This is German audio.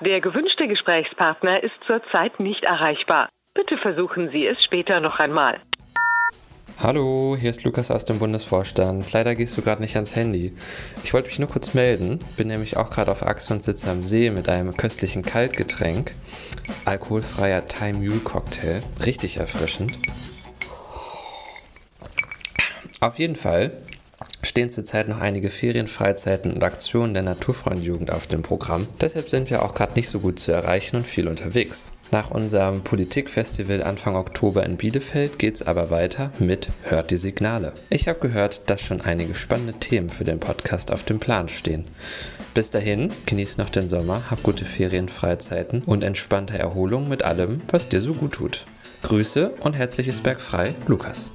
Der gewünschte Gesprächspartner ist zurzeit nicht erreichbar. Bitte versuchen Sie es später noch einmal. Hallo, hier ist Lukas aus dem Bundesvorstand. Leider gehst du gerade nicht ans Handy. Ich wollte mich nur kurz melden. Bin nämlich auch gerade auf Achse und sitze am See mit einem köstlichen Kaltgetränk. Alkoholfreier Thai Mule Cocktail. Richtig erfrischend. Auf jeden Fall stehen zurzeit noch einige Ferien, Freizeiten und Aktionen der Naturfreundjugend auf dem Programm. Deshalb sind wir auch gerade nicht so gut zu erreichen und viel unterwegs. Nach unserem Politikfestival Anfang Oktober in Bielefeld geht's aber weiter mit Hört die Signale. Ich habe gehört, dass schon einige spannende Themen für den Podcast auf dem Plan stehen. Bis dahin, genieß noch den Sommer, hab gute Ferien, Freizeiten und entspannte Erholung mit allem, was dir so gut tut. Grüße und herzliches Bergfrei, Lukas.